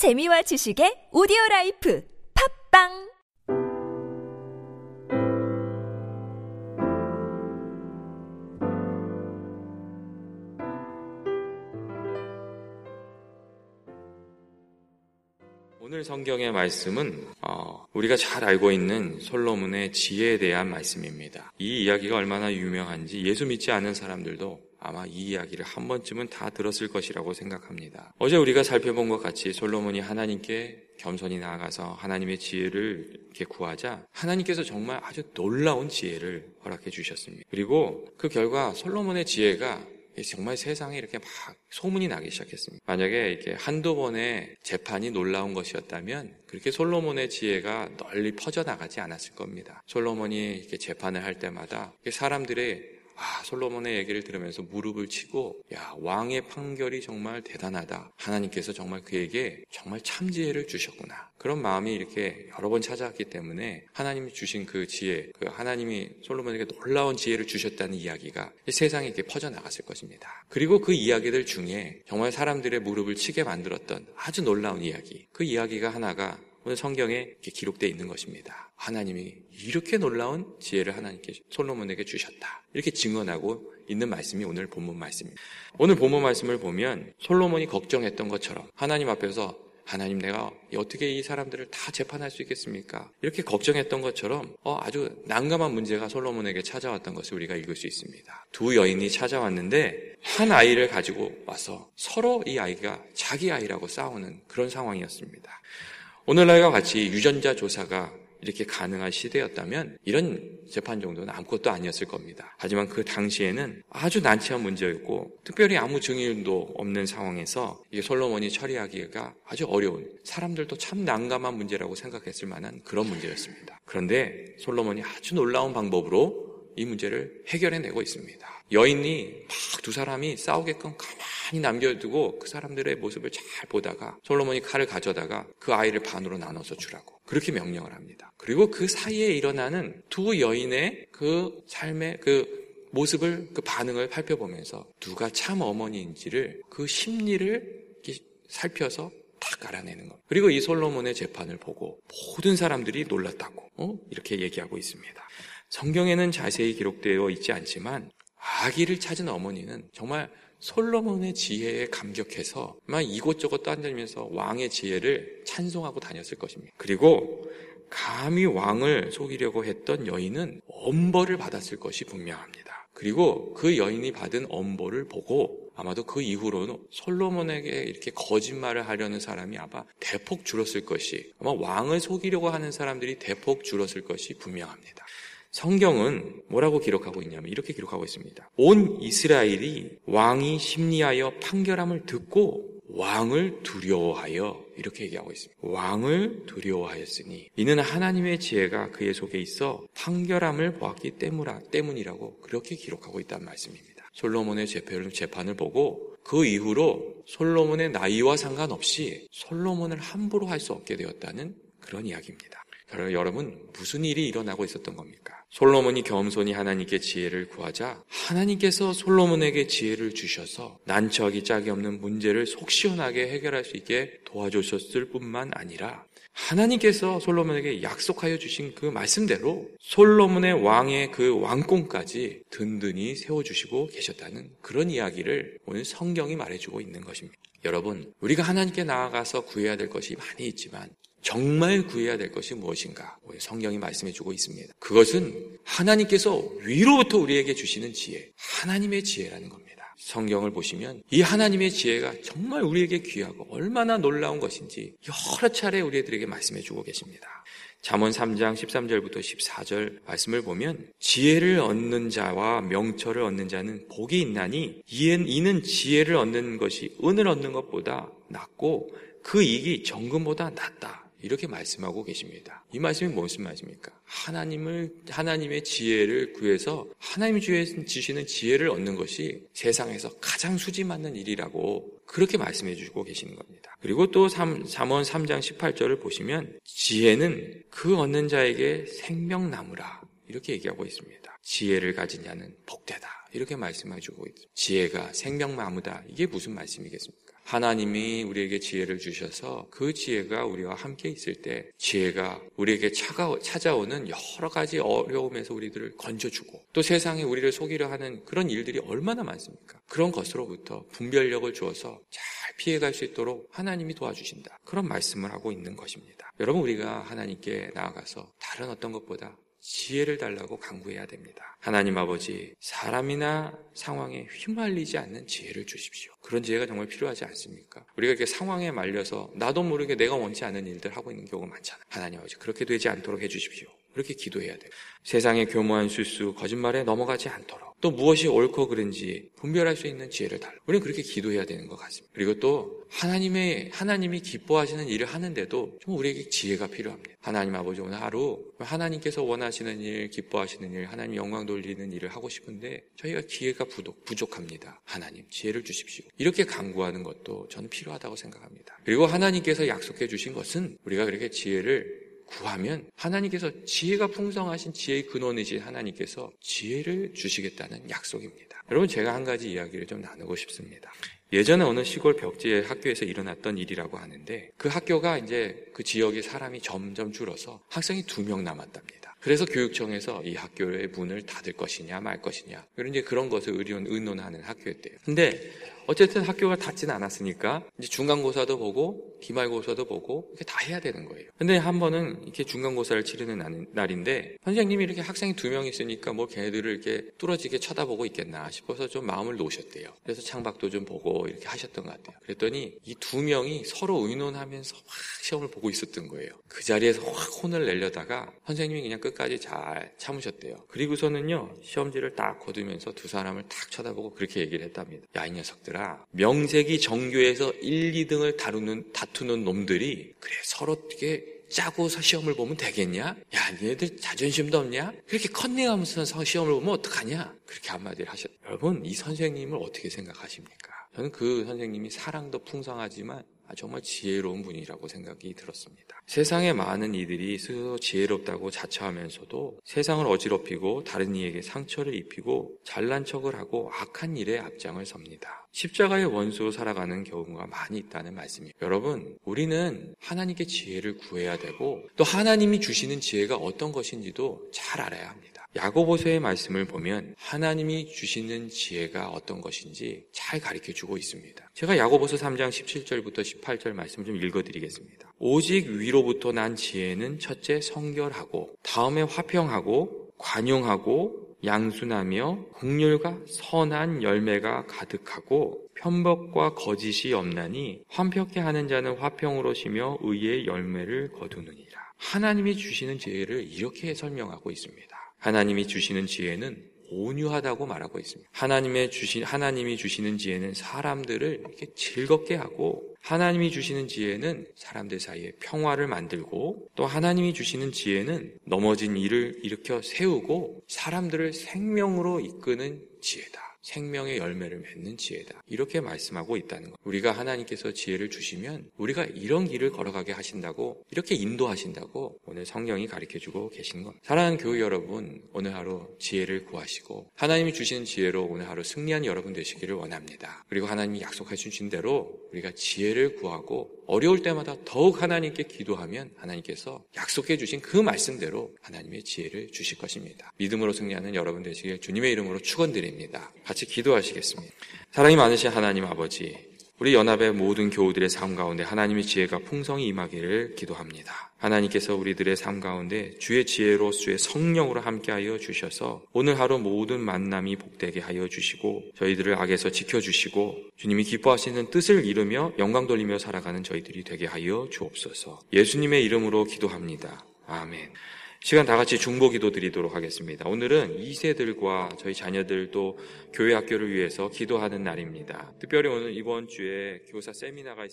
재미와 지식의 오디오 라이프 팟빵 오늘 성경의 말씀은 어, 우리가 잘 알고 있는 솔로몬의 지혜에 대한 말씀입니다. 이 이야기가 얼마나 유명한지 예수 믿지 않는 사람들도 아마 이 이야기를 한 번쯤은 다 들었을 것이라고 생각합니다. 어제 우리가 살펴본 것 같이 솔로몬이 하나님께 겸손히 나아가서 하나님의 지혜를 이렇게 구하자 하나님께서 정말 아주 놀라운 지혜를 허락해 주셨습니다. 그리고 그 결과 솔로몬의 지혜가 정말 세상에 이렇게 막 소문이 나기 시작했습니다. 만약에 이렇게 한두 번의 재판이 놀라운 것이었다면 그렇게 솔로몬의 지혜가 널리 퍼져나가지 않았을 겁니다. 솔로몬이 이렇게 재판을 할 때마다 사람들의 아, 솔로몬의 얘기를 들으면서 무릎을 치고, 야, 왕의 판결이 정말 대단하다. 하나님께서 정말 그에게 정말 참 지혜를 주셨구나. 그런 마음이 이렇게 여러 번 찾아왔기 때문에 하나님이 주신 그 지혜, 그 하나님이 솔로몬에게 놀라운 지혜를 주셨다는 이야기가 세상에 이렇게 퍼져 나갔을 것입니다. 그리고 그 이야기들 중에 정말 사람들의 무릎을 치게 만들었던 아주 놀라운 이야기. 그 이야기가 하나가 오늘 성경에 이렇게 기록되어 있는 것입니다. 하나님이 이렇게 놀라운 지혜를 하나님께 솔로몬에게 주셨다. 이렇게 증언하고 있는 말씀이 오늘 본문 말씀입니다. 오늘 본문 말씀을 보면 솔로몬이 걱정했던 것처럼 하나님 앞에서 하나님 내가 어떻게 이 사람들을 다 재판할 수 있겠습니까? 이렇게 걱정했던 것처럼 어, 아주 난감한 문제가 솔로몬에게 찾아왔던 것을 우리가 읽을 수 있습니다. 두 여인이 찾아왔는데 한 아이를 가지고 와서 서로 이 아이가 자기 아이라고 싸우는 그런 상황이었습니다. 오늘날과 같이 유전자 조사가 이렇게 가능한 시대였다면 이런 재판 정도는 아무것도 아니었을 겁니다. 하지만 그 당시에는 아주 난처한 문제였고 특별히 아무 증인도 없는 상황에서 이게 솔로몬이 처리하기가 아주 어려운 사람들도 참 난감한 문제라고 생각했을 만한 그런 문제였습니다. 그런데 솔로몬이 아주 놀라운 방법으로 이 문제를 해결해내고 있습니다. 여인이 막 두 사람이 싸우게끔 가만히 남겨두고 그 사람들의 모습을 잘 보다가 솔로몬이 칼을 가져다가 그 아이를 반으로 나눠서 주라고 그렇게 명령을 합니다. 그리고 그 사이에 일어나는 두 여인의 그 삶의 그 모습을 그 반응을 살펴보면서 누가 참 어머니인지를 그 심리를 살펴서 다 깔아내는 것. 그리고 이 솔로몬의 재판을 보고 모든 사람들이 놀랐다고 어? 이렇게 얘기하고 있습니다. 성경에는 자세히 기록되어 있지 않지만 아기를 찾은 어머니는 정말 솔로몬의 지혜에 감격해서 막 이곳저곳 떠다니면서 왕의 지혜를 찬송하고 다녔을 것입니다. 그리고 감히 왕을 속이려고 했던 여인은 엄벌을 받았을 것이 분명합니다. 그리고 그 여인이 받은 엄벌을 보고 아마도 그 이후로는 솔로몬에게 이렇게 거짓말을 하려는 사람이 아마 대폭 줄었을 것이 아마 왕을 속이려고 하는 사람들이 대폭 줄었을 것이 분명합니다. 성경은 뭐라고 기록하고 있냐면 이렇게 기록하고 있습니다. 온 이스라엘이 왕이 심리하여 판결함을 듣고 왕을 두려워하여 이렇게 얘기하고 있습니다. 왕을 두려워하였으니 이는 하나님의 지혜가 그의 속에 있어 판결함을 보았기 때문이라고 그렇게 기록하고 있다는 말씀입니다. 솔로몬의 재판을 보고 그 이후로 솔로몬의 나이와 상관없이 솔로몬을 함부로 할 수 없게 되었다는 그런 이야기입니다. 여러분 무슨 일이 일어나고 있었던 겁니까? 솔로몬이 겸손히 하나님께 지혜를 구하자 하나님께서 솔로몬에게 지혜를 주셔서 난처하기 짝이 없는 문제를 속 시원하게 해결할 수 있게 도와주셨을 뿐만 아니라 하나님께서 솔로몬에게 약속하여 주신 그 말씀대로 솔로몬의 왕의 그 왕宫까지 든든히 세워주시고 계셨다는 그런 이야기를 오늘 성경이 말해주고 있는 것입니다. 여러분, 우리가 하나님께 나아가서 구해야 될 것이 많이 있지만 정말 구해야 될 것이 무엇인가? 성경이 말씀해 주고 있습니다. 그것은 하나님께서 위로부터 우리에게 주시는 지혜, 하나님의 지혜라는 겁니다. 성경을 보시면 이 하나님의 지혜가 정말 우리에게 귀하고 얼마나 놀라운 것인지 여러 차례 우리들에게 말씀해 주고 계십니다. 잠언 3장 13절부터 14절 말씀을 보면 지혜를 얻는 자와 명철을 얻는 자는 복이 있나니 이는 지혜를 얻는 것이 은을 얻는 것보다 낫고 그 이익이 정금보다 낫다. 이렇게 말씀하고 계십니다. 이 말씀이 무슨 말씀입니까? 하나님을, 하나님의 지혜를 구해서 하나님이 주시는 지혜를 얻는 것이 세상에서 가장 수지 맞는 일이라고 그렇게 말씀해 주시고 계시는 겁니다. 그리고 또 3, 3원 3장 18절을 보시면 지혜는 그 얻는 자에게 생명나무라 이렇게 얘기하고 있습니다. 지혜를 가진 자는 복되다. 이렇게 말씀해 주고 있습니다. 지혜가 생명나무다. 이게 무슨 말씀이겠습니까? 하나님이 우리에게 지혜를 주셔서 그 지혜가 우리와 함께 있을 때 지혜가 우리에게 차가, 찾아오는 여러 가지 어려움에서 우리들을 건져주고 또 세상에 우리를 속이려 하는 그런 일들이 얼마나 많습니까? 그런 것으로부터 분별력을 주어서 잘 피해갈 수 있도록 하나님이 도와주신다. 그런 말씀을 하고 있는 것입니다. 여러분 우리가 하나님께 나아가서 다른 어떤 것보다 지혜를 달라고 강구해야 됩니다. 하나님 아버지, 사람이나 상황에 휘말리지 않는 지혜를 주십시오. 그런 지혜가 정말 필요하지 않습니까? 우리가 이렇게 상황에 말려서 나도 모르게 내가 원치 않은 일들 하고 있는 경우가 많잖아요. 하나님 아버지, 그렇게 되지 않도록 해주십시오. 그렇게 기도해야 돼요. 세상의 교모한 술수, 거짓말에 넘어가지 않도록. 또 무엇이 옳고 그른지 분별할 수 있는 지혜를 달라. 우리는 그렇게 기도해야 되는 것 같습니다. 그리고 또 하나님의 하나님이 기뻐하시는 일을 하는데도 좀 우리에게 지혜가 필요합니다. 하나님 아버지 오늘 하루 하나님께서 원하시는 일, 기뻐하시는 일, 하나님 영광 돌리는 일을 하고 싶은데 저희가 기회가 부족, 부족합니다. 하나님 지혜를 주십시오. 이렇게 강구하는 것도 저는 필요하다고 생각합니다. 그리고 하나님께서 약속해 주신 것은 우리가 그렇게 지혜를 구하면 하나님께서 지혜가 풍성하신 지혜의 근원이신 하나님께서 지혜를 주시겠다는 약속입니다. 여러분 제가 한 가지 이야기를 좀 나누고 싶습니다. 예전에 어느 시골 벽지의 학교에서 일어났던 일이라고 하는데 그 학교가 이제 그 지역의 사람이 점점 줄어서 학생이 두 명 남았답니다. 그래서 교육청에서 이 학교의 문을 닫을 것이냐 말 것이냐 이런 이제 그런 것을 의논, 의논하는 학교였대요. 근데 어쨌든 학교가 닫지는 않았으니까 이제 중간고사도 보고 기말고사도 보고 이렇게 다 해야 되는 거예요. 근데 한 번은 이렇게 중간고사를 치르는 날인데 선생님이 이렇게 학생이 두 명 있으니까 뭐 걔네들을 이렇게 뚫어지게 쳐다보고 있겠나 싶어서 좀 마음을 놓으셨대요. 그래서 창밖도 좀 보고 이렇게 하셨던 것 같아요. 그랬더니 이 두 명이 서로 의논하면서 확 시험을 보고 있었던 거예요. 그 자리에서 확 혼을 내려다가 선생님이 그냥 끝까지 잘 참으셨대요. 그리고서는요 시험지를 딱 거두면서 두 사람을 딱 쳐다보고 그렇게 얘기를 했답니다. 야 이 녀석들아 명색이 정교에서 1, 2등을 다루는 다 투는 놈들이 그래 서로 어떻게 짜고서 시험을 보면 되겠냐? 야, 니네들 자존심도 없냐? 그렇게 컨닝하면서 시험을 보면 어떡하냐? 그렇게 한마디를 하셨. 여러분, 이 선생님을 어떻게 생각하십니까? 저는 그 선생님이 사랑도 풍성하지만 아, 정말 지혜로운 분이라고 생각이 들었습니다. 세상의 많은 이들이 스스로 지혜롭다고 자처하면서도 세상을 어지럽히고 다른 이에게 상처를 입히고 잘난 척을 하고 악한 일에 앞장을 섭니다. 십자가의 원수로 살아가는 경우가 많이 있다는 말씀이에요. 여러분, 우리는 하나님께 지혜를 구해야 되고 또 하나님이 주시는 지혜가 어떤 것인지도 잘 알아야 합니다. 야고보서의 말씀을 보면 하나님이 주시는 지혜가 어떤 것인지 잘 가르쳐 주고 있습니다. 제가 야고보서 3장 17절부터 18절 말씀 좀 읽어 드리겠습니다. 오직 위로부터 난 지혜는 첫째 성결하고 다음에 화평하고 관용하고 양순하며 국률과 선한 열매가 가득하고 편법과 거짓이 없나니 환평케 하는 자는 화평으로 쉬며 의의 열매를 거두느니라. 하나님이 주시는 지혜를 이렇게 설명하고 있습니다. 하나님이 주시는 지혜는 온유하다고 말하고 있습니다. 하나님의 주신 하나님이 주시는 지혜는 사람들을 이렇게 즐겁게 하고 하나님이 주시는 지혜는 사람들 사이에 평화를 만들고 또 하나님이 주시는 지혜는 넘어진 일을 일으켜 세우고 사람들을 생명으로 이끄는 지혜다. 생명의 열매를 맺는 지혜다. 이렇게 말씀하고 있다는 것. 우리가 하나님께서 지혜를 주시면 우리가 이런 길을 걸어가게 하신다고 이렇게 인도하신다고 오늘 성경이 가르쳐 주고 계신 것. 사랑하는 교회 여러분, 오늘 하루 지혜를 구하시고 하나님이 주시는 지혜로 오늘 하루 승리한 여러분 되시기를 원합니다. 그리고 하나님이 약속해 주신 대로 우리가 지혜를 구하고 어려울 때마다 더욱 하나님께 기도하면 하나님께서 약속해 주신 그 말씀대로 하나님의 지혜를 주실 것입니다. 믿음으로 승리하는 여러분 되시길 주님의 이름으로 축원드립니다. 같이 기도하시겠습니다. 사랑이 많으신 하나님 아버지, 우리 연합의 모든 교우들의 삶 가운데 하나님의 지혜가 풍성히 임하기를 기도합니다. 하나님께서 우리들의 삶 가운데 주의 지혜로 주의 성령으로 함께하여 주셔서 오늘 하루 모든 만남이 복되게 하여 주시고 저희들을 악에서 지켜주시고 주님이 기뻐하시는 뜻을 이루며 영광 돌리며 살아가는 저희들이 되게 하여 주옵소서. 예수님의 이름으로 기도합니다. 아멘. 시간 다 같이 중보 기도 드리도록 하겠습니다. 오늘은 2세들과 저희 자녀들도 교회 학교를 위해서 기도하는 날입니다. 특별히 오늘 이번 주에 교사 세미나가 있습니다.